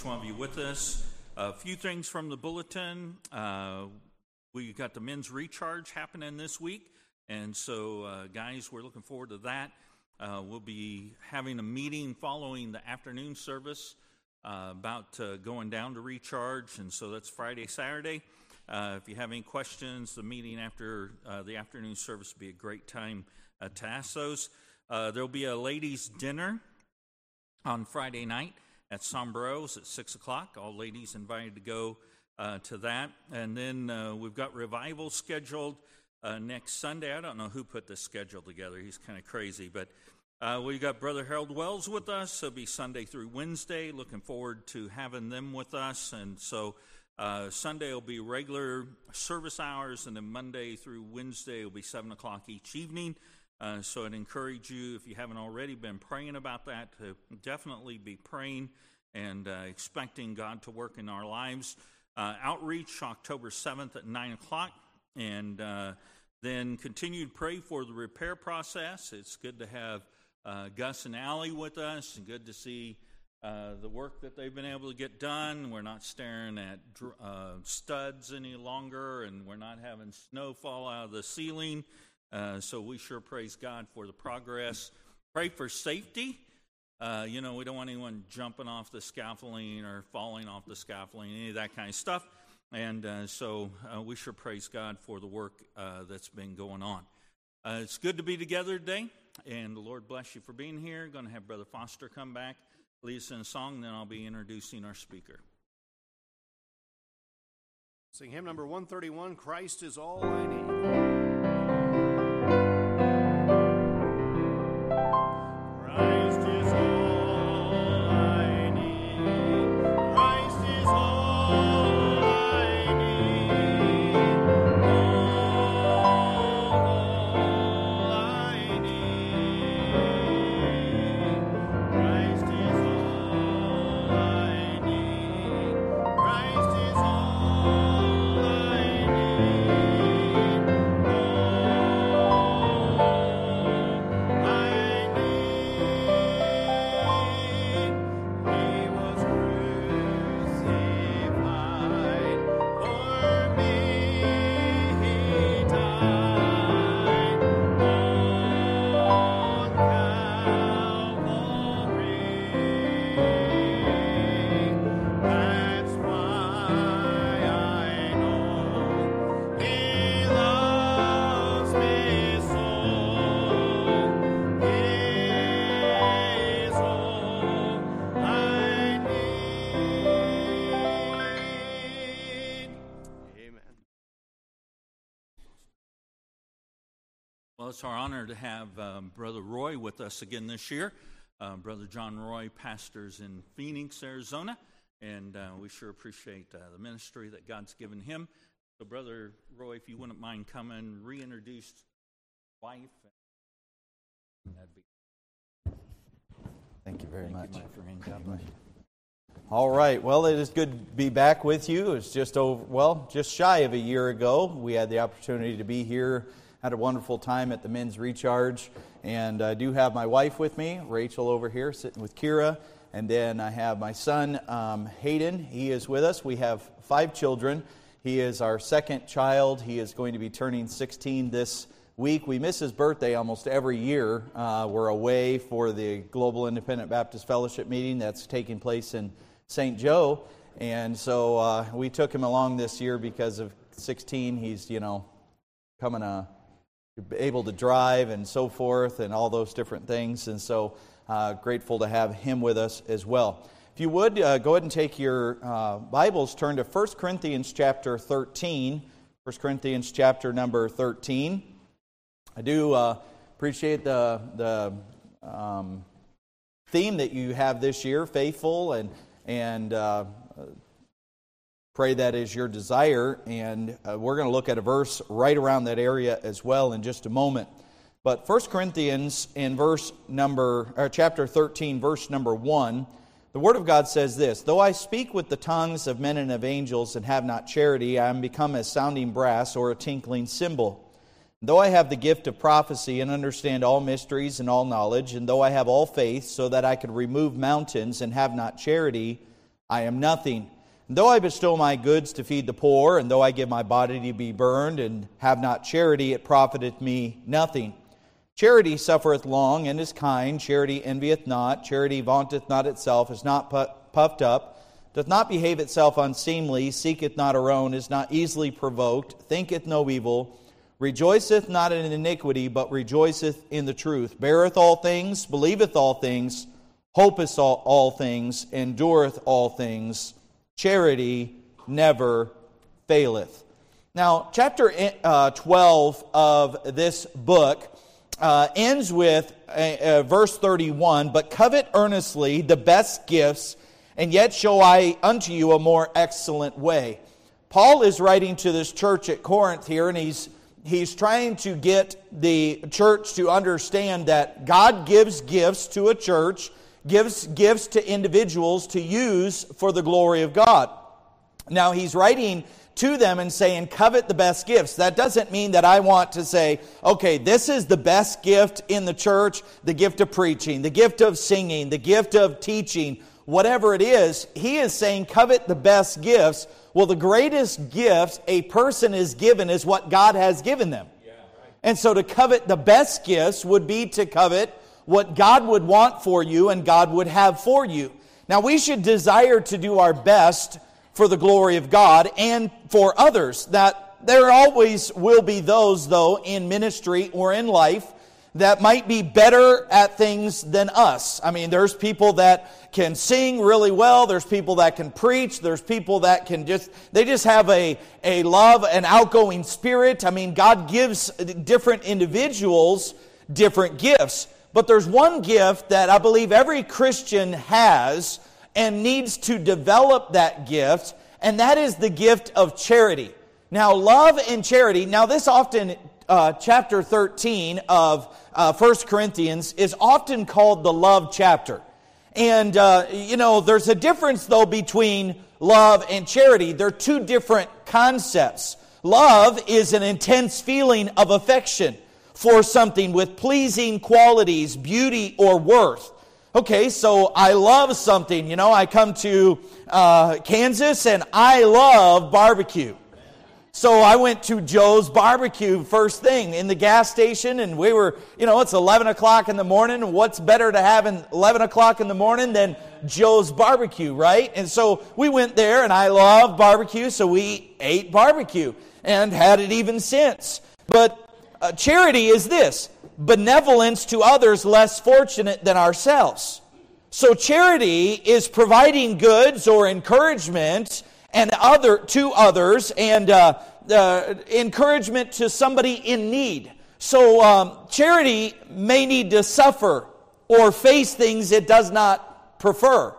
each one of you with us. A few things from the bulletin. Uh, we got the men's recharge happening this week, and so, uh, guys, we're looking forward to that. Uh, we'll be having a meeting following the afternoon service uh, about uh, going down to recharge, and so that's Friday, Saturday. Uh, if you have any questions, the meeting after the afternoon service will be a great time to ask those. There'll be a ladies' dinner on Friday night at Sombreros at 6 o'clock. All ladies invited to go uh, to that. And then uh, we've got revival scheduled uh, next Sunday. I don't know who put this schedule together, he's kind of crazy. But uh, we've got Brother Harold Wells with us. It'll be Sunday through Wednesday. Looking forward to having them with us. And so uh, Sunday will be regular service hours, and then Monday through Wednesday will be 7 o'clock each evening. Uh, so I'd encourage you, if you haven't already been praying about that, to definitely be praying and uh, expecting God to work in our lives. Uh, outreach October 7th at 9 o'clock, and uh, then continue to pray for the repair process. It's good to have uh, Gus and Allie with us, and good to see uh, the work that they've been able to get done. We're not staring at studs any longer, and we're not having snow fall out of the ceiling. Uh, so we sure praise God for the progress. Pray for safety. Uh, you know, we don't want anyone jumping off the scaffolding or falling off the scaffolding, any of that kind of stuff. And uh, so uh, we sure praise God for the work uh, that's been going on. It's good to be together today, and the Lord bless you for being here. Going to have Brother Foster come back, lead us in a song, then I'll be introducing our speaker. Sing hymn number 131 Christ is all I need. It's our honor to have um, Brother Roy with us again this year. Uh, Brother John Roy pastors in Phoenix, Arizona, and uh, we sure appreciate uh, the ministry that God's given him. So, Brother Roy, if you wouldn't mind coming, reintroduce wife. That'd be Thank you very thank much. you, my friend. God bless you. All right. Well, it is good to be back with you. It's just over, well, just shy of a year ago. We had the opportunity to be here, had a wonderful time at the Men's Recharge. And I do have my wife with me, Rachel, over here, sitting with Kira. And then I have my son, um, Hayden. He is with us. We have five children. He is our second child. He is going to be turning 16 this week. We miss his birthday almost every year. Uh, we're away for the Global Independent Baptist Fellowship meeting that's taking place in St. Joe. And so uh, we took him along this year because of 16. He's, you know, coming uh, able to drive and so forth and all those different things. And so uh, grateful to have him with us as well. if you would, uh, go ahead and take your uh, Bibles, turn to 1 Corinthians chapter 13. 1 Corinthians chapter number 13. I do uh, appreciate the, the um, theme that you have this year, faithful, and, and uh, pray that is your desire. And uh, we're going to look at a verse right around that area as well in just a moment. But 1 Corinthians in verse number, or chapter 13, verse number 1, the Word of God says this Though I speak with the tongues of men and of angels and have not charity, I am become as sounding brass or a tinkling cymbal. Though I have the gift of prophecy and understand all mysteries and all knowledge, and though I have all faith so that I could remove mountains and have not charity, I am nothing. Though I bestow my goods to feed the poor, and though I give my body to be burned and have not charity, it profiteth me nothing. Charity suffereth long and is kind. Charity envieth not. Charity vaunteth not itself, is not puffed up, doth not behave itself unseemly, seeketh not her own, is not easily provoked, thinketh no evil, rejoiceth not in iniquity, but rejoiceth in the truth, beareth all things, believeth all things, hopeth all, all things, endureth all things. Charity never faileth. Now, chapter uh, 12 of this book uh, ends with uh, uh, verse 31 But covet earnestly the best gifts, and yet show I unto you a more excellent way. Paul is writing to this church at Corinth here, and he's, he's trying to get the church to understand that God gives gifts to a church, gives gifts to individuals to use for the glory of God. Now, he's writing to them and saying, covet the best gifts. That doesn't mean that I want to say, okay, this is the best gift in the church the gift of preaching, the gift of singing, the gift of teaching, whatever it is. He is saying, covet the best gifts. Well, the greatest gift a person is given is what God has given them. And so to covet the best gifts would be to covet what God would want for you and God would have for you. Now, we should desire to do our best for the glory of God and for others. That there always will be those, though, in ministry or in life that might be better at things than us. I mean, there's people that can sing really well. There's people that can preach. There's people that can just, they just have a, a love, an outgoing spirit. I mean, God gives different individuals different gifts. But there's one gift that I believe every Christian has and needs to develop that gift, and that is the gift of charity. Now, love and charity, now, this often, uh, chapter 13 of uh, 1 Corinthians, is often called the love chapter. And, uh, you know, there's a difference, though, between love and charity. They're two different concepts. Love is an intense feeling of affection for something with pleasing qualities, beauty, or worth. Okay, so I love something. You know, I come to uh, Kansas and I love barbecue. So I went to Joe's Barbecue first thing in the gas station, and we were, you know, it's 11 o'clock in the morning. What's better to have in 11 o'clock in the morning than Joe's Barbecue, right? And so we went there, and I love barbecue, so we ate barbecue and had it even since. But uh, charity is this benevolence to others less fortunate than ourselves. So charity is providing goods or encouragement and other to others and uh, uh, encouragement to somebody in need. So um, charity may need to suffer or face things it does not prefer.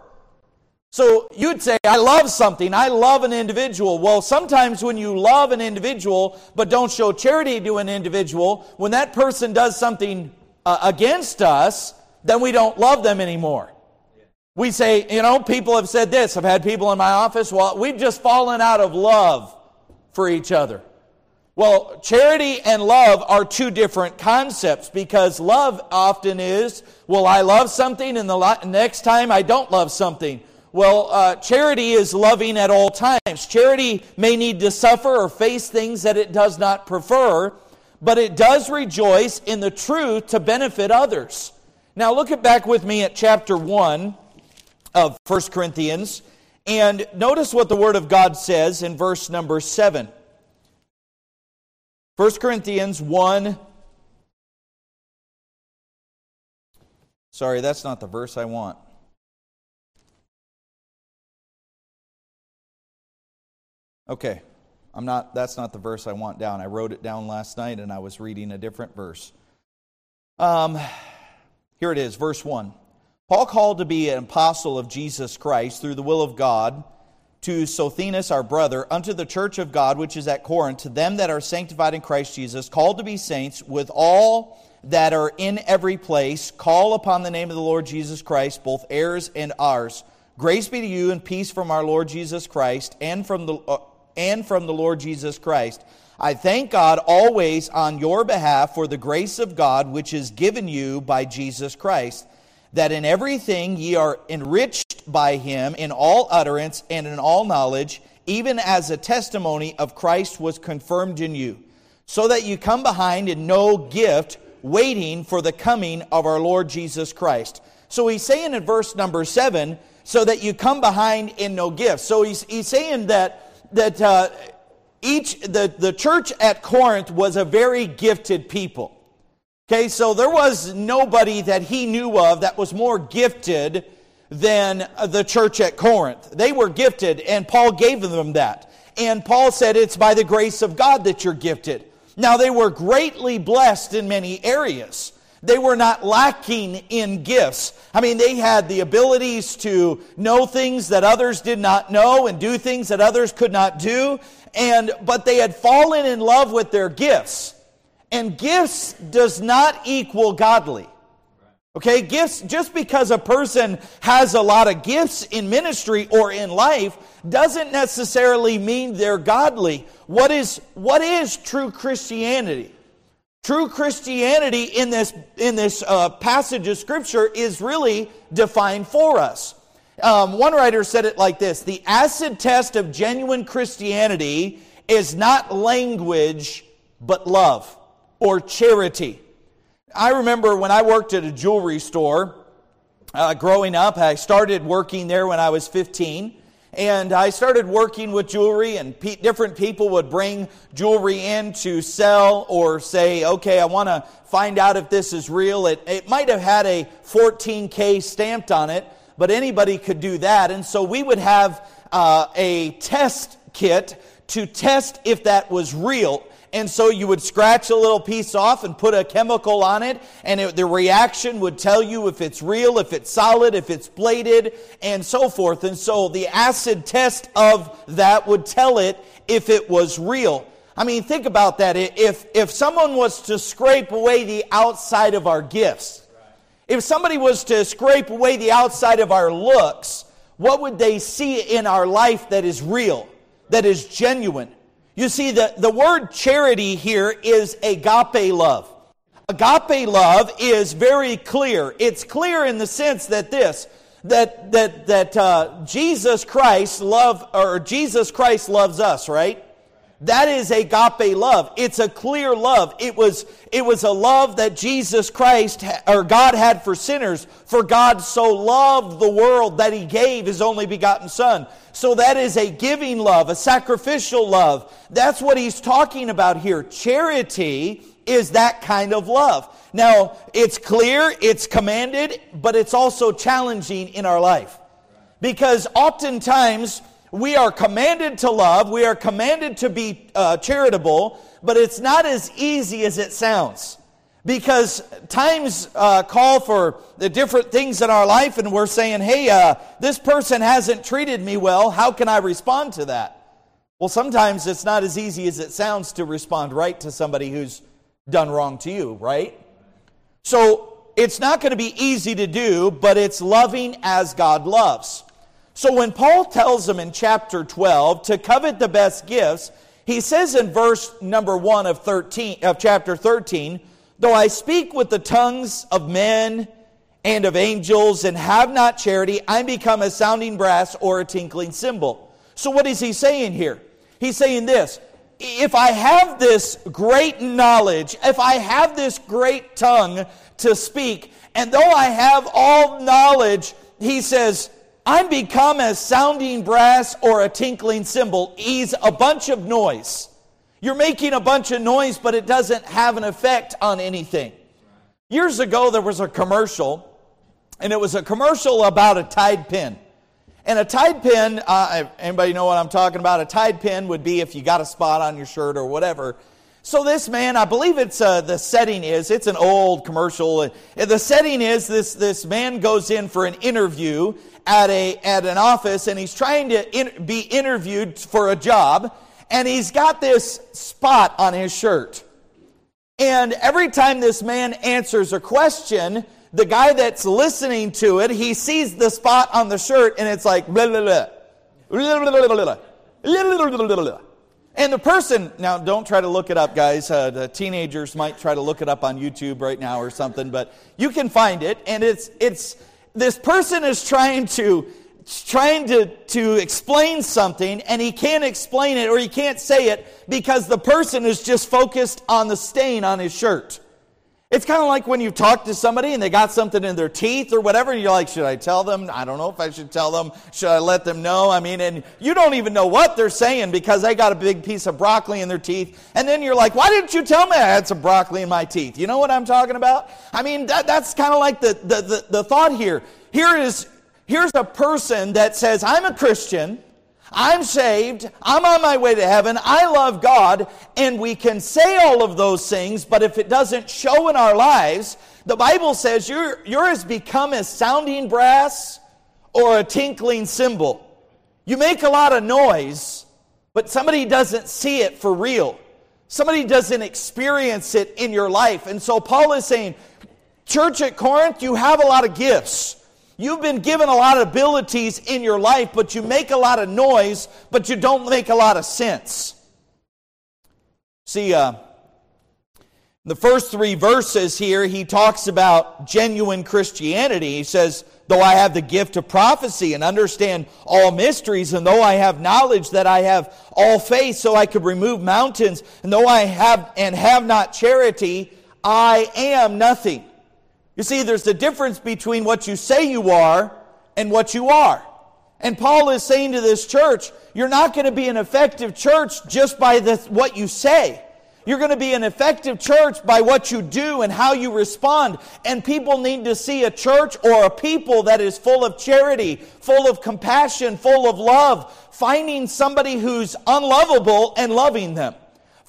So you'd say, I love something, I love an individual. Well, sometimes when you love an individual but don't show charity to an individual, when that person does something uh, against us, then we don't love them anymore. We say, you know, people have said this. I've had people in my office, well, we've just fallen out of love for each other. Well, charity and love are two different concepts because love often is, well, I love something and the next time I don't love something. Well, uh, charity is loving at all times. Charity may need to suffer or face things that it does not prefer, but it does rejoice in the truth to benefit others. Now, look it back with me at chapter 1 of 1 Corinthians, and notice what the Word of God says in verse number 7. 1 Corinthians 1. Sorry, that's not the verse I want. Okay. I'm not that's not the verse I want down. I wrote it down last night and I was reading a different verse. Um here it is, verse 1. Paul called to be an apostle of Jesus Christ through the will of God to Sosthenes our brother unto the church of God which is at Corinth to them that are sanctified in Christ Jesus called to be saints with all that are in every place call upon the name of the Lord Jesus Christ both heirs and ours grace be to you and peace from our Lord Jesus Christ and from the uh, and from the Lord Jesus Christ I thank God always on your behalf for the grace of God which is given you by Jesus Christ that in everything ye are enriched by him in all utterance and in all knowledge, even as a testimony of Christ was confirmed in you, so that you come behind in no gift, waiting for the coming of our Lord Jesus Christ. So he's saying in verse number seven, so that you come behind in no gift. So he's, he's saying that, that uh, each, the, the church at Corinth was a very gifted people. Okay, so there was nobody that he knew of that was more gifted than the church at Corinth. They were gifted, and Paul gave them that. And Paul said, It's by the grace of God that you're gifted. Now, they were greatly blessed in many areas. They were not lacking in gifts. I mean, they had the abilities to know things that others did not know and do things that others could not do. And, but they had fallen in love with their gifts. And gifts does not equal godly. Okay, gifts, just because a person has a lot of gifts in ministry or in life doesn't necessarily mean they're godly. What is, what is true Christianity? True Christianity in this, in this uh, passage of Scripture is really defined for us. Um, one writer said it like this The acid test of genuine Christianity is not language, but love or charity. I remember when I worked at a jewelry store uh, growing up, I started working there when I was 15. And I started working with jewelry, and pe- different people would bring jewelry in to sell or say, okay, I want to find out if this is real. It, it might have had a 14K stamped on it, but anybody could do that. And so we would have uh, a test kit to test if that was real and so you would scratch a little piece off and put a chemical on it, and it, the reaction would tell you if it's real, if it's solid, if it's bladed, and so forth. And so the acid test of that would tell it if it was real. I mean, think about that. If, if someone was to scrape away the outside of our gifts, if somebody was to scrape away the outside of our looks, what would they see in our life that is real, that is genuine? You see, the, the word charity here is agape love. Agape love is very clear. It's clear in the sense that this, that, that, that uh, Jesus Christ love, or Jesus Christ loves us, right? That is agape love. It's a clear love. It was, it was a love that Jesus Christ or God had for sinners. For God so loved the world that he gave his only begotten Son. So that is a giving love, a sacrificial love. That's what he's talking about here. Charity is that kind of love. Now, it's clear, it's commanded, but it's also challenging in our life. Because oftentimes, we are commanded to love, we are commanded to be uh, charitable, but it's not as easy as it sounds. Because times uh, call for the different things in our life, and we're saying, hey, uh, this person hasn't treated me well. How can I respond to that? Well, sometimes it's not as easy as it sounds to respond right to somebody who's done wrong to you, right? So it's not going to be easy to do, but it's loving as God loves. So when Paul tells them in chapter 12 to covet the best gifts, he says in verse number 1 of 13 of chapter 13, though I speak with the tongues of men and of angels and have not charity, I become a sounding brass or a tinkling cymbal. So what is he saying here? He's saying this, if I have this great knowledge, if I have this great tongue to speak, and though I have all knowledge, he says, I'm become as sounding brass or a tinkling cymbal. He's a bunch of noise. You're making a bunch of noise, but it doesn't have an effect on anything. Years ago, there was a commercial, and it was a commercial about a Tide pin. And a Tide pin, uh, anybody know what I'm talking about? A Tide pin would be if you got a spot on your shirt or whatever. So this man, I believe it's uh, the setting is it's an old commercial. The setting is this this man goes in for an interview at a at an office, and he's trying to in, be interviewed for a job, and he's got this spot on his shirt. And every time this man answers a question, the guy that's listening to it, he sees the spot on the shirt, and it's like blah blah blah. And the person, now don't try to look it up, guys. Uh, the teenagers might try to look it up on YouTube right now or something, but you can find it. And it's, it's, this person is trying to, trying to, to explain something and he can't explain it or he can't say it because the person is just focused on the stain on his shirt. It's kind of like when you talk to somebody and they got something in their teeth or whatever, and you're like, should I tell them? I don't know if I should tell them. Should I let them know? I mean, and you don't even know what they're saying because they got a big piece of broccoli in their teeth. And then you're like, why didn't you tell me I had some broccoli in my teeth? You know what I'm talking about? I mean, that, that's kind of like the, the, the, the thought here. Here is, here's a person that says, I'm a Christian. I'm saved. I'm on my way to heaven. I love God. And we can say all of those things, but if it doesn't show in our lives, the Bible says you're, you're as become as sounding brass or a tinkling cymbal. You make a lot of noise, but somebody doesn't see it for real. Somebody doesn't experience it in your life. And so Paul is saying, Church at Corinth, you have a lot of gifts. You've been given a lot of abilities in your life, but you make a lot of noise, but you don't make a lot of sense. See, uh, the first three verses here, he talks about genuine Christianity. He says, Though I have the gift of prophecy and understand all mysteries, and though I have knowledge that I have all faith so I could remove mountains, and though I have and have not charity, I am nothing. You see, there's a difference between what you say you are and what you are. And Paul is saying to this church, you're not going to be an effective church just by the, what you say. You're going to be an effective church by what you do and how you respond. And people need to see a church or a people that is full of charity, full of compassion, full of love, finding somebody who's unlovable and loving them.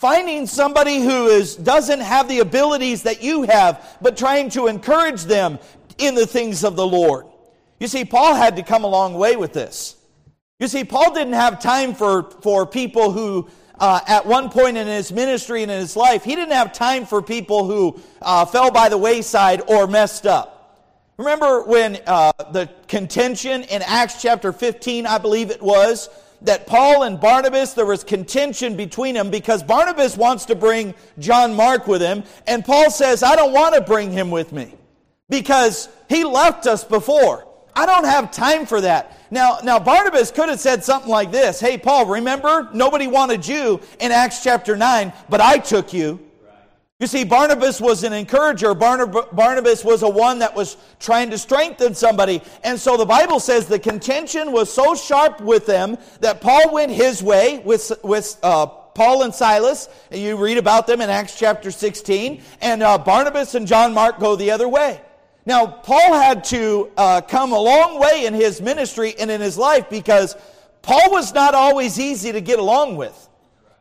Finding somebody who is, doesn't have the abilities that you have, but trying to encourage them in the things of the Lord. You see, Paul had to come a long way with this. You see, Paul didn't have time for, for people who, uh, at one point in his ministry and in his life, he didn't have time for people who uh, fell by the wayside or messed up. Remember when uh, the contention in Acts chapter 15, I believe it was, that Paul and Barnabas, there was contention between them because Barnabas wants to bring John Mark with him, and Paul says, I don't want to bring him with me because he left us before. I don't have time for that. Now, now Barnabas could have said something like this Hey, Paul, remember, nobody wanted you in Acts chapter 9, but I took you. You see, Barnabas was an encourager. Barnabas was a one that was trying to strengthen somebody. And so the Bible says the contention was so sharp with them that Paul went his way with, with uh, Paul and Silas. You read about them in Acts chapter 16. And uh, Barnabas and John Mark go the other way. Now, Paul had to uh, come a long way in his ministry and in his life because Paul was not always easy to get along with.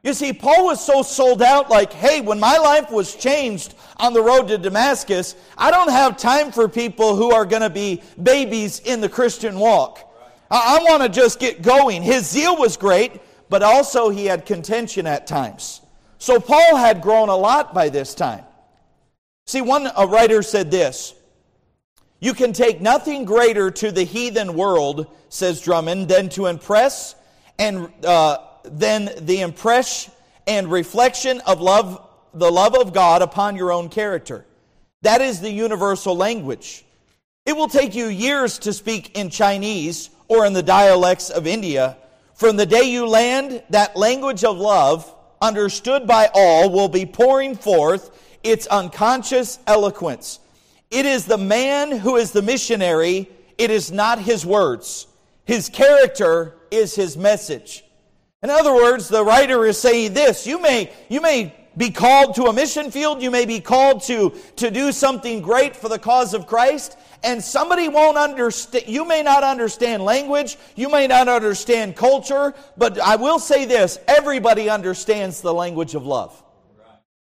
You see, Paul was so sold out, like, hey, when my life was changed on the road to Damascus, I don't have time for people who are going to be babies in the Christian walk. I, I want to just get going. His zeal was great, but also he had contention at times. So Paul had grown a lot by this time. See, one a writer said this You can take nothing greater to the heathen world, says Drummond, than to impress and. Uh, than the impression and reflection of love, the love of God upon your own character. That is the universal language. It will take you years to speak in Chinese or in the dialects of India. From the day you land, that language of love, understood by all, will be pouring forth its unconscious eloquence. It is the man who is the missionary, it is not his words. His character is his message. In other words, the writer is saying this you may, you may be called to a mission field. You may be called to, to do something great for the cause of Christ. And somebody won't understand, you may not understand language, you may not understand culture, but I will say this everybody understands the language of love.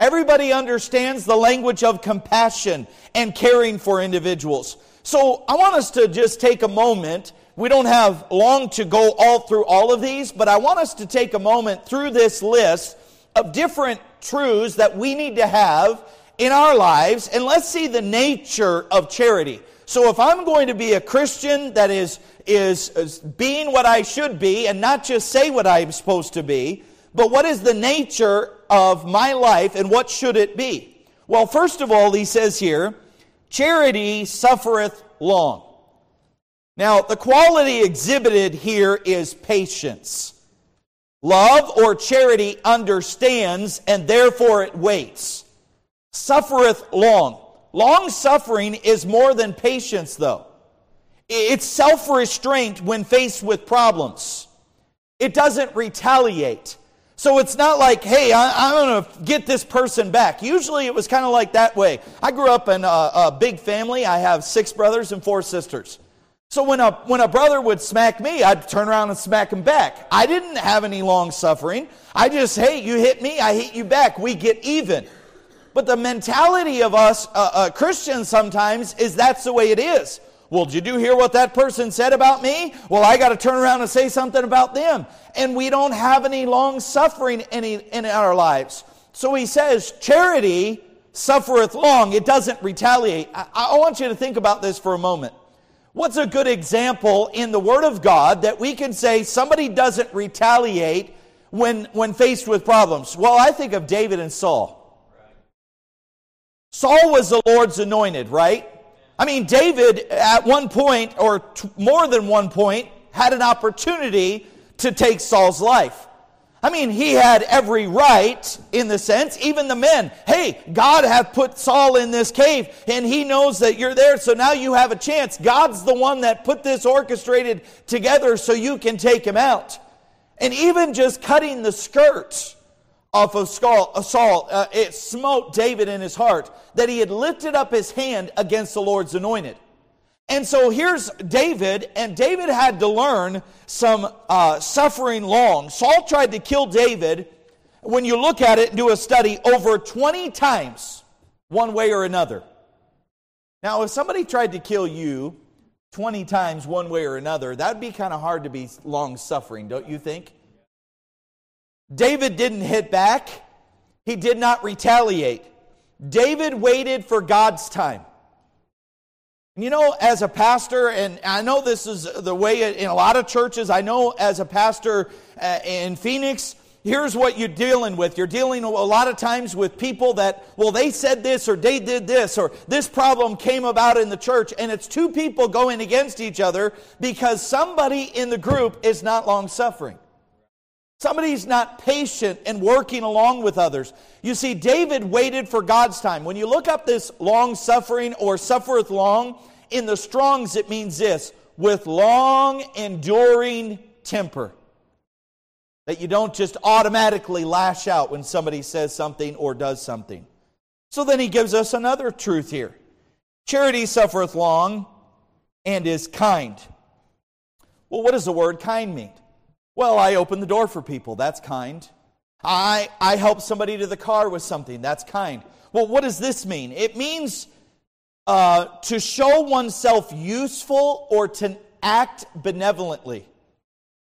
Everybody understands the language of compassion and caring for individuals. So I want us to just take a moment. We don't have long to go all through all of these, but I want us to take a moment through this list of different truths that we need to have in our lives, and let's see the nature of charity. So if I'm going to be a Christian that is, is, is being what I should be and not just say what I'm supposed to be, but what is the nature of my life and what should it be? Well, first of all, he says here, charity suffereth long. Now, the quality exhibited here is patience. Love or charity understands and therefore it waits. Suffereth long. Long suffering is more than patience, though. It's self restraint when faced with problems. It doesn't retaliate. So it's not like, hey, I, am going to get this person back. Usually it was kind of like that way. I grew up in a, a, big family. I have six brothers and four sisters. So when a, when a brother would smack me, I'd turn around and smack him back. I didn't have any long suffering. I just, hey, you hit me, I hit you back. We get even. But the mentality of us uh, uh, Christians sometimes is that's the way it is. Well, did you hear what that person said about me? Well, I got to turn around and say something about them. And we don't have any long suffering any, in our lives. So he says, charity suffereth long, it doesn't retaliate. I, I want you to think about this for a moment. What's a good example in the Word of God that we can say somebody doesn't retaliate when, when faced with problems? Well, I think of David and Saul. Saul was the Lord's anointed, right? I mean, David, at one point, or t- more than one point, had an opportunity to take Saul's life. I mean, he had every right in the sense, even the men. Hey, God hath put Saul in this cave and he knows that you're there, so now you have a chance. God's the one that put this orchestrated together so you can take him out. And even just cutting the skirt off of Saul, uh, it smote David in his heart that he had lifted up his hand against the Lord's anointed. And so here's David, and David had to learn some uh, suffering long. Saul tried to kill David, when you look at it and do a study, over 20 times, one way or another. Now, if somebody tried to kill you 20 times one way or another, that'd be kind of hard to be long suffering, don't you think? David didn't hit back, he did not retaliate. David waited for God's time. You know, as a pastor, and I know this is the way in a lot of churches, I know as a pastor uh, in Phoenix, here's what you're dealing with. You're dealing a lot of times with people that, well, they said this or they did this or this problem came about in the church, and it's two people going against each other because somebody in the group is not long suffering. Somebody's not patient and working along with others. You see, David waited for God's time. When you look up this long suffering or suffereth long, in the Strongs it means this with long enduring temper. That you don't just automatically lash out when somebody says something or does something. So then he gives us another truth here charity suffereth long and is kind. Well, what does the word kind mean? Well, I open the door for people. That's kind. I, I help somebody to the car with something. That's kind. Well, what does this mean? It means uh, to show oneself useful or to act benevolently,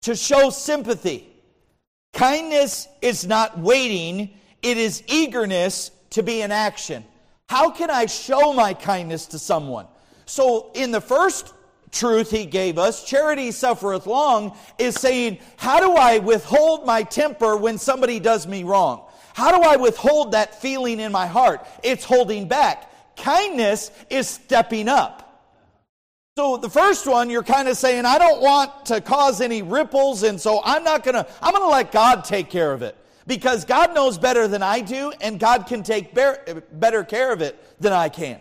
to show sympathy. Kindness is not waiting, it is eagerness to be in action. How can I show my kindness to someone? So, in the first truth he gave us, charity suffereth long, is saying, How do I withhold my temper when somebody does me wrong? How do I withhold that feeling in my heart? It's holding back. Kindness is stepping up. So the first one, you're kind of saying, I don't want to cause any ripples, and so I'm not going to, I'm going to let God take care of it. Because God knows better than I do, and God can take better care of it than I can.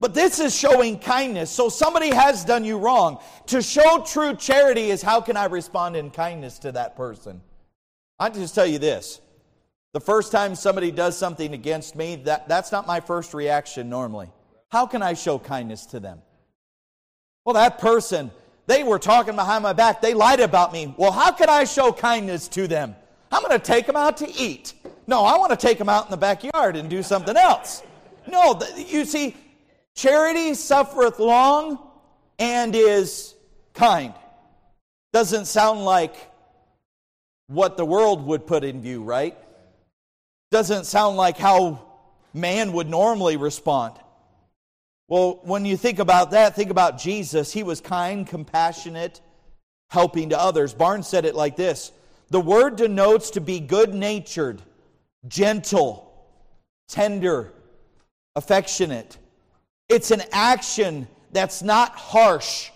But this is showing kindness. So somebody has done you wrong. To show true charity is how can I respond in kindness to that person? I just tell you this. The first time somebody does something against me, that, that's not my first reaction normally. How can I show kindness to them? Well, that person, they were talking behind my back. They lied about me. Well, how can I show kindness to them? I'm going to take them out to eat. No, I want to take them out in the backyard and do something else. No, you see, charity suffereth long and is kind. Doesn't sound like what the world would put in view, right? Doesn't sound like how man would normally respond. Well, when you think about that, think about Jesus. He was kind, compassionate, helping to others. Barnes said it like this The word denotes to be good natured, gentle, tender, affectionate. It's an action that's not harsh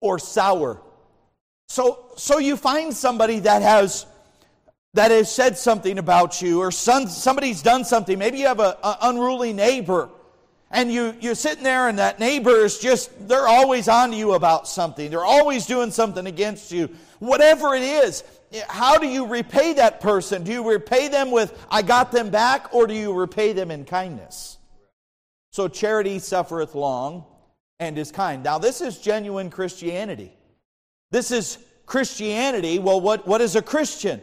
or sour. So, so you find somebody that has that has said something about you, or some, somebody's done something. Maybe you have an unruly neighbor, and you, you're sitting there, and that neighbor is just, they're always on you about something. They're always doing something against you. Whatever it is, how do you repay that person? Do you repay them with, I got them back, or do you repay them in kindness? So charity suffereth long and is kind. Now, this is genuine Christianity. This is Christianity. Well, what, what is a Christian?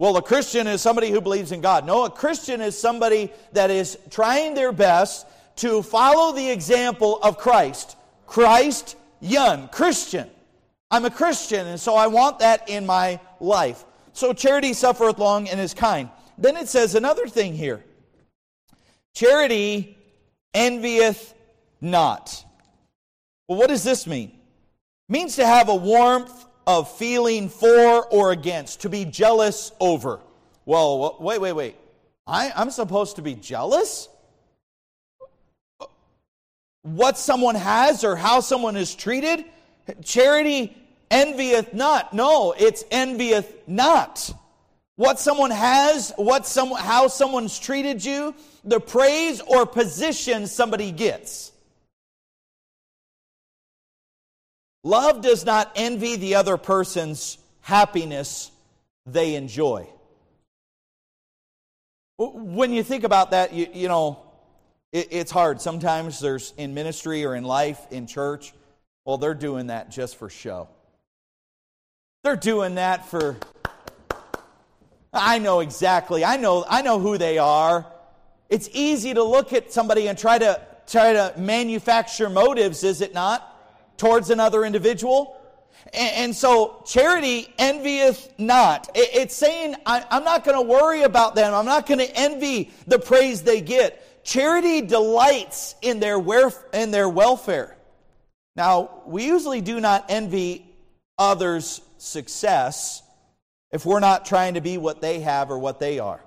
Well, a Christian is somebody who believes in God. No, a Christian is somebody that is trying their best to follow the example of Christ. Christ, young, Christian. I'm a Christian, and so I want that in my life. So charity suffereth long and is kind. Then it says another thing here charity envieth not. Well, what does this mean? It means to have a warmth of feeling for or against, to be jealous over. Well, wait, wait, wait. I, I'm supposed to be jealous? What someone has or how someone is treated? Charity envieth not. No, it's envieth not. What someone has, what some, how someone's treated you, the praise or position somebody gets. Love does not envy the other person's happiness they enjoy. When you think about that, you, you know, it, it's hard. Sometimes there's in ministry or in life, in church, well, they're doing that just for show. They're doing that for I know exactly. I know I know who they are. It's easy to look at somebody and try to try to manufacture motives, is it not? Towards another individual. And, so charity envieth not. It's saying, I'm not going to worry about them. I'm not going to envy the praise they get. Charity delights in their, in their welfare. Now, we usually do not envy others' success if we're not trying to be what they have or what they are.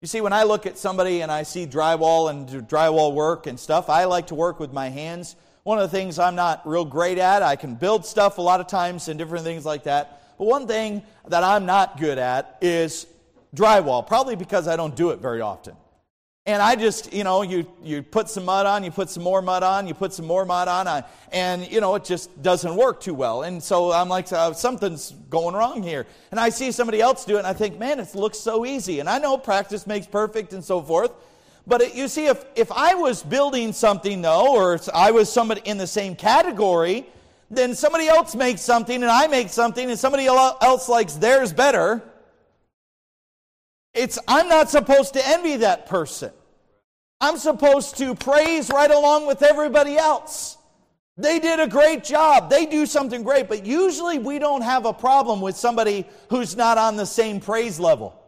You see, when I look at somebody and I see drywall and drywall work and stuff, I like to work with my hands one of the things I'm not real great at. I can build stuff a lot of times and different things like that. But one thing that I'm not good at is drywall, probably because I don't do it very often. And I just, you know, you, you put some mud on, you put some more mud on, you put some more mud on, and, you know, it just doesn't work too well. And so I'm like, uh, something's going wrong here. And I see somebody else do it, and I think, man, it looks so easy. And I know practice makes perfect and so forth. But you see, if, if I was building something, though, or I was somebody in the same category, then somebody else makes something and I make something and somebody else likes theirs better. It's, I'm not supposed to envy that person. I'm supposed to praise right along with everybody else. They did a great job. They do something great. But usually we don't have a problem with somebody who's not on the same praise level.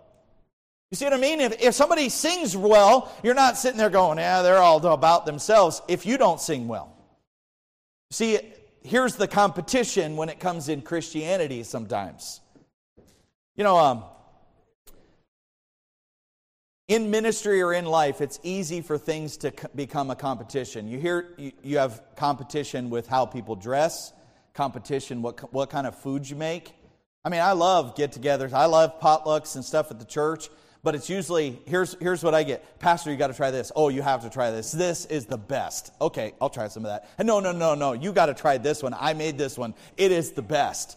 You see what I mean? If, if somebody sings well, you're not sitting there going, yeah, they're all about themselves if you don't sing well. See, here's the competition when it comes in Christianity sometimes. You know, um, in ministry or in life, it's easy for things to become a competition. You hear, you, you have competition with how people dress, competition what what kind of food you make. I mean, I love get-togethers. I love potlucks and stuff at the church but it's usually here's here's what I get. Pastor, you got to try this. Oh, you have to try this. This is the best. Okay, I'll try some of that. And no, no, no, no. You got to try this one. I made this one. It is the best.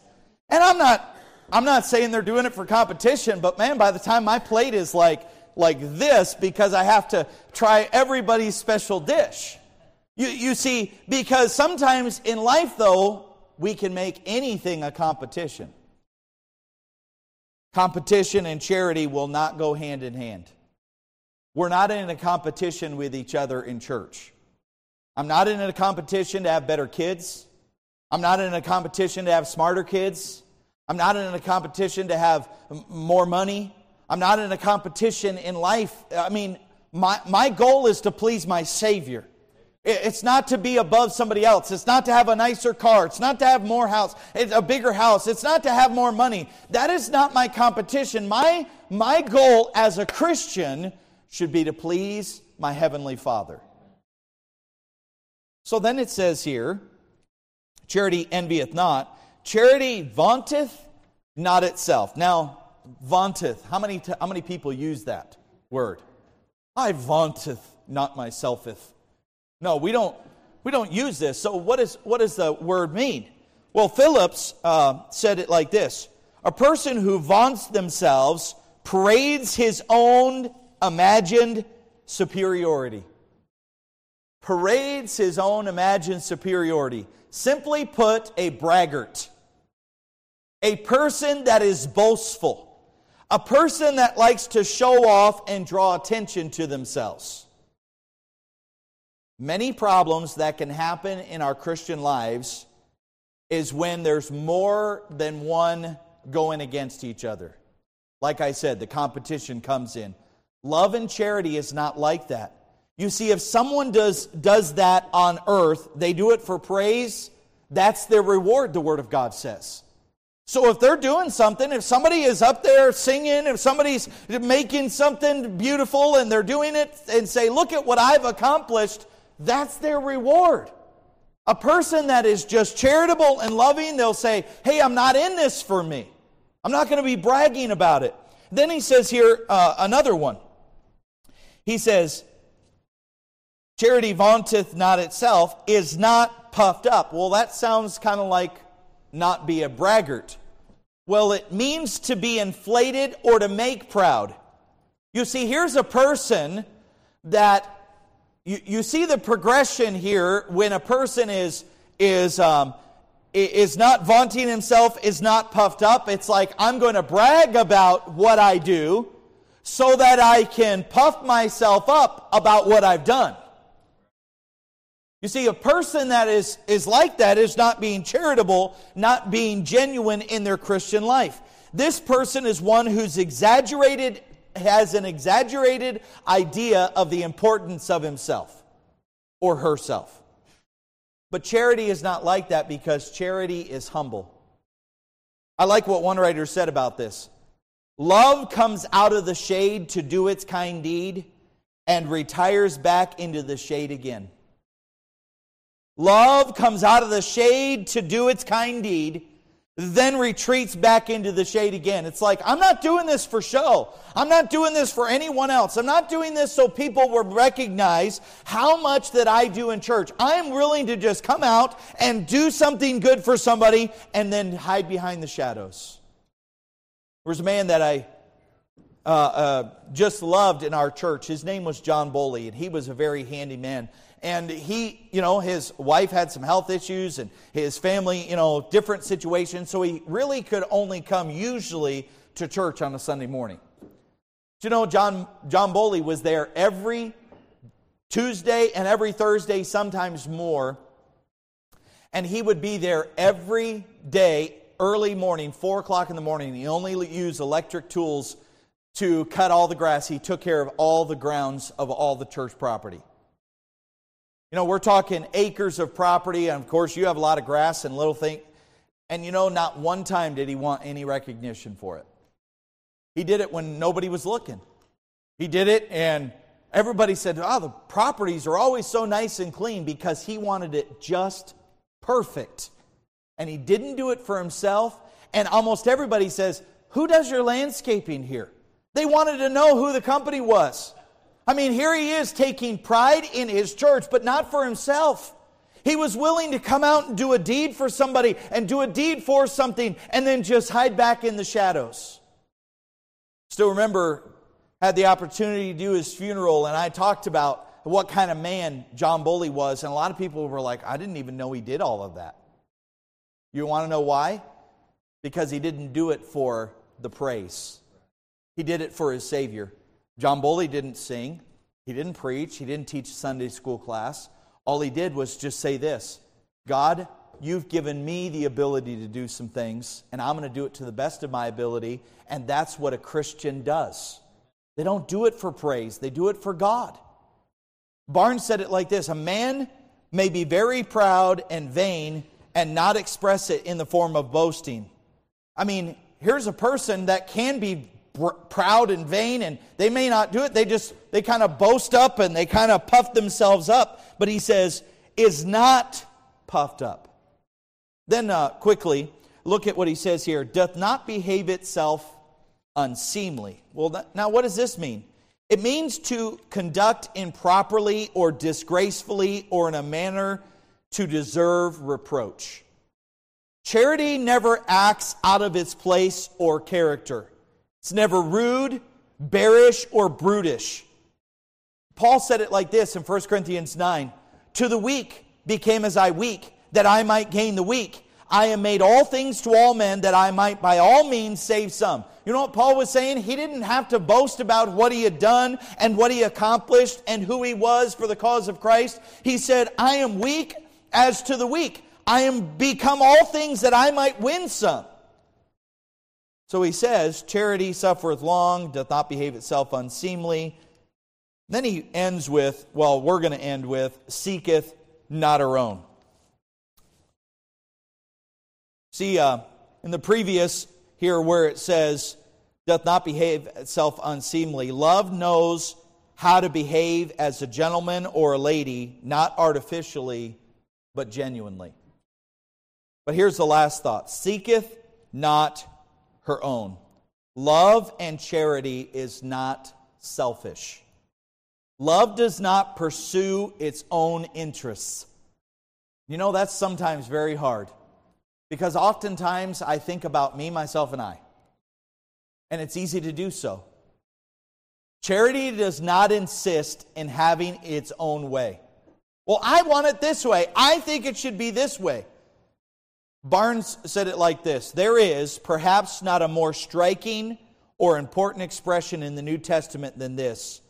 And I'm not I'm not saying they're doing it for competition, but man, by the time my plate is like like this because I have to try everybody's special dish. You, you see, because sometimes in life, though, we can make anything a competition. Competition and charity will not go hand in hand. We're not in a competition with each other in church. I'm not in a competition to have better kids. I'm not in a competition to have smarter kids. I'm not in a competition to have more money. I'm not in a competition in life. I mean, my, my goal is to please my Savior. It's not to be above somebody else. It's not to have a nicer car. It's not to have more house, it's a bigger house. It's not to have more money. That is not my competition. My, my goal as a Christian should be to please my Heavenly Father. So then it says here, charity envieth not. Charity vaunteth not itself. Now, vaunteth, how many, t- how many people use that word? I vaunteth not myselfeth. No, we don't, we don't use this. So, what, is, what does the word mean? Well, Phillips uh, said it like this A person who vaunts themselves parades his own imagined superiority. Parades his own imagined superiority. Simply put, a braggart. A person that is boastful. A person that likes to show off and draw attention to themselves. Many problems that can happen in our Christian lives is when there's more than one going against each other. Like I said, the competition comes in. Love and charity is not like that. You see, if someone does, does that on earth, they do it for praise, that's their reward, the Word of God says. So if they're doing something, if somebody is up there singing, if somebody's making something beautiful and they're doing it and say, Look at what I've accomplished, that's their reward. A person that is just charitable and loving, they'll say, Hey, I'm not in this for me. I'm not going to be bragging about it. Then he says here uh, another one. He says, Charity vaunteth not itself, is not puffed up. Well, that sounds kind of like not be a braggart. Well, it means to be inflated or to make proud. You see, here's a person that you, you see the progression here when a person is, is, um, is not vaunting himself, is not puffed up. It's like, I'm going to brag about what I do so that I can puff myself up about what I've done. You see, a person that is, is like that is not being charitable, not being genuine in their Christian life. This person is one who's exaggerated has an exaggerated idea of the importance of himself or herself. But charity is not like that because charity is humble. I like what one writer said about this. Love comes out of the shade to do its kind deed and retires back into the shade again. Love comes out of the shade to do its kind deed then retreats back into the shade again. It's like, I'm not doing this for show. I'm not doing this for anyone else. I'm not doing this so people will recognize how much that I do in church. I'm willing to just come out and do something good for somebody and then hide behind the shadows. There was a man that I uh, uh, just loved in our church. His name was John Boley, and he was a very handy man and he, you know, his wife had some health issues and his family, you know, different situations. So he really could only come usually to church on a Sunday morning. Do you know, John, John Boley was there every Tuesday and every Thursday, sometimes more. And he would be there every day, early morning, 4 o'clock in the morning. He only used electric tools to cut all the grass. He took care of all the grounds of all the church property. You know, we're talking acres of property, and of course, you have a lot of grass and little things. And you know, not one time did he want any recognition for it. He did it when nobody was looking. He did it, and everybody said, Oh, the properties are always so nice and clean because he wanted it just perfect. And he didn't do it for himself. And almost everybody says, Who does your landscaping here? They wanted to know who the company was. I mean, here he is taking pride in his church, but not for himself. He was willing to come out and do a deed for somebody and do a deed for something and then just hide back in the shadows. Still remember, had the opportunity to do his funeral, and I talked about what kind of man John Boley was, and a lot of people were like, I didn't even know he did all of that. You want to know why? Because he didn't do it for the praise, he did it for his Savior. John Boley didn't sing, he didn't preach, he didn't teach Sunday school class. All he did was just say this God, you've given me the ability to do some things, and I'm going to do it to the best of my ability. And that's what a Christian does. They don't do it for praise, they do it for God. Barnes said it like this A man may be very proud and vain and not express it in the form of boasting. I mean, here's a person that can be proud and vain and they may not do it. They just they kind of boast up and they kind of puff themselves up. But he says is not puffed up. Then uh, quickly look at what he says here. Doth not behave itself unseemly. Well that, now what does this mean? It means to conduct improperly or disgracefully or in a manner to deserve reproach. Charity never acts out of its place or character it's never rude, bearish, or brutish. Paul said it like this in 1 Corinthians 9 To the weak became as I weak, that I might gain the weak. I am made all things to all men, that I might by all means save some. You know what Paul was saying? He didn't have to boast about what he had done and what he accomplished and who he was for the cause of Christ. He said, I am weak as to the weak. I am become all things that I might win some. So he says, Charity suffereth long, doth not behave itself unseemly. Then he ends with, well, we're going to end with, seeketh not her own. See, uh, in the previous here where it says, doth not behave itself unseemly, love knows how to behave as a gentleman or a lady, not artificially, but genuinely. But here's the last thought seeketh not her own. Love and charity is not selfish. Love does not pursue its own interests. You know, that's sometimes very hard because oftentimes I think about me, myself, and I. And it's easy to do so. Charity does not insist in having its own way. Well, I want it this way. I think it should be this way. Barnes said it like this There is perhaps not a more striking or important expression in the New Testament than this,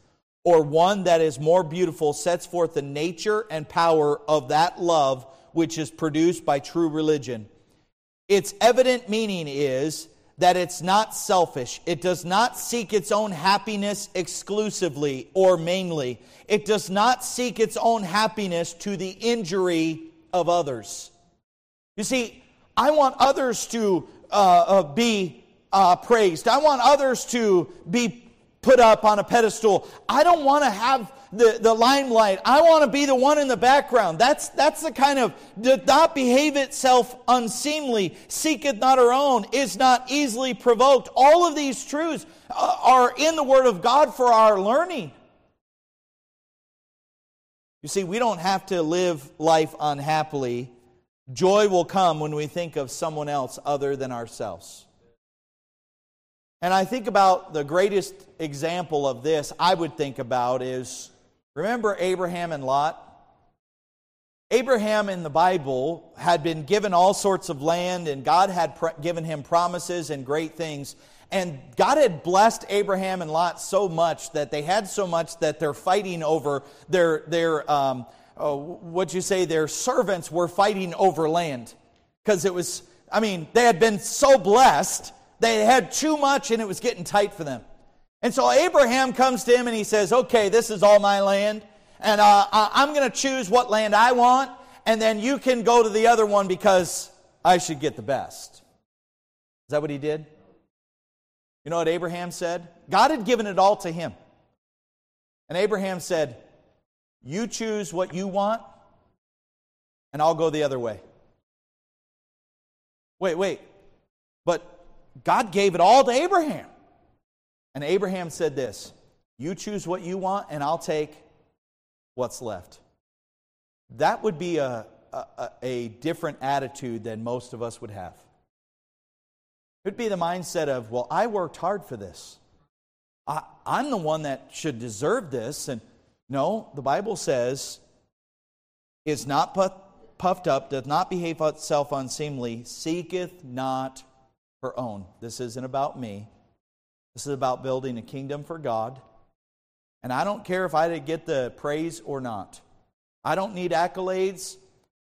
or one that is more beautiful, sets forth the nature and power of that love which is produced by true religion. Its evident meaning is that it's not selfish. It does not seek its own happiness exclusively or mainly. It does not seek its own happiness to the injury of others. You see, I want others to uh, uh, be uh, praised. I want others to be put up on a pedestal. I don't want to have the, the limelight. I want to be the one in the background. That's, that's the kind of, doth not behave itself unseemly, seeketh not her own, is not easily provoked. All of these truths uh, are in the Word of God for our learning. You see, we don't have to live life unhappily Joy will come when we think of someone else other than ourselves. And I think about the greatest example of this I would think about is remember Abraham and Lot? Abraham in the Bible had been given all sorts of land, and God had given him promises and great things. And God had blessed Abraham and Lot so much that they had so much that they're fighting over their, their, um, uh, what you say, their servants were fighting over land. Because it was, I mean, they had been so blessed, they had too much and it was getting tight for them. And so Abraham comes to him and he says, Okay, this is all my land, and uh, I'm going to choose what land I want, and then you can go to the other one because I should get the best. Is that what he did? You know what Abraham said? God had given it all to him. And Abraham said, you choose what you want, and I'll go the other way. Wait, wait. But God gave it all to Abraham. And Abraham said this You choose what you want, and I'll take what's left. That would be a, a, a different attitude than most of us would have. It would be the mindset of, well, I worked hard for this. I, I'm the one that should deserve this. And no, the Bible says, is not puffed up, doth not behave itself unseemly, seeketh not her own. This isn't about me. This is about building a kingdom for God. And I don't care if I get the praise or not. I don't need accolades.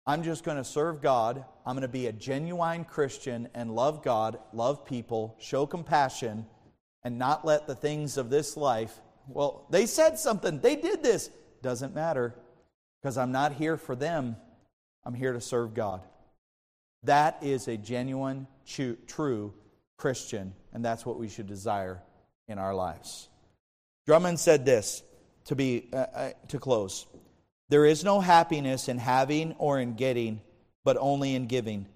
I'm just going to serve God. I'm going to be a genuine Christian and love God, love people, show compassion, and not let the things of this life. Well, they said something, they did this. Doesn't matter because I'm not here for them. I'm here to serve God. That is a genuine, true Christian, and that's what we should desire in our lives. Drummond said this to be uh, uh, to close. There is no happiness in having or in getting, but only in giving.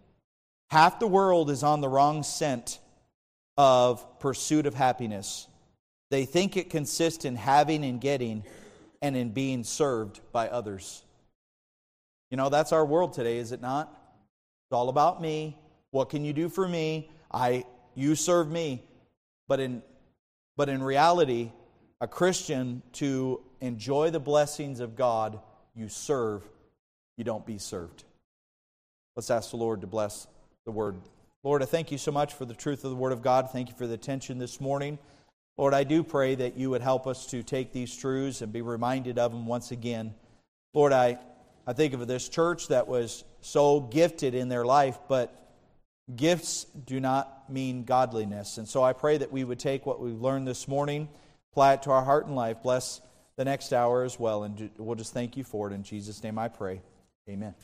Half the world is on the wrong scent of pursuit of happiness. They think it consists in having and getting and in being served by others. You know, that's our world today, is it not? It's all about me. What can you do for me? I you serve me. But in but in reality, a Christian to enjoy the blessings of God, you serve, you don't be served. Let's ask the Lord to bless the word. Lord, I thank you so much for the truth of the word of God. Thank you for the attention this morning. Lord, I do pray that you would help us to take these truths and be reminded of them once again. Lord, I, I think of this church that was so gifted in their life, but gifts do not mean godliness. And so I pray that we would take what we've learned this morning apply it to our heart and life. Bless the next hour as well. And we'll just thank you for it. In Jesus' name I pray. Amen.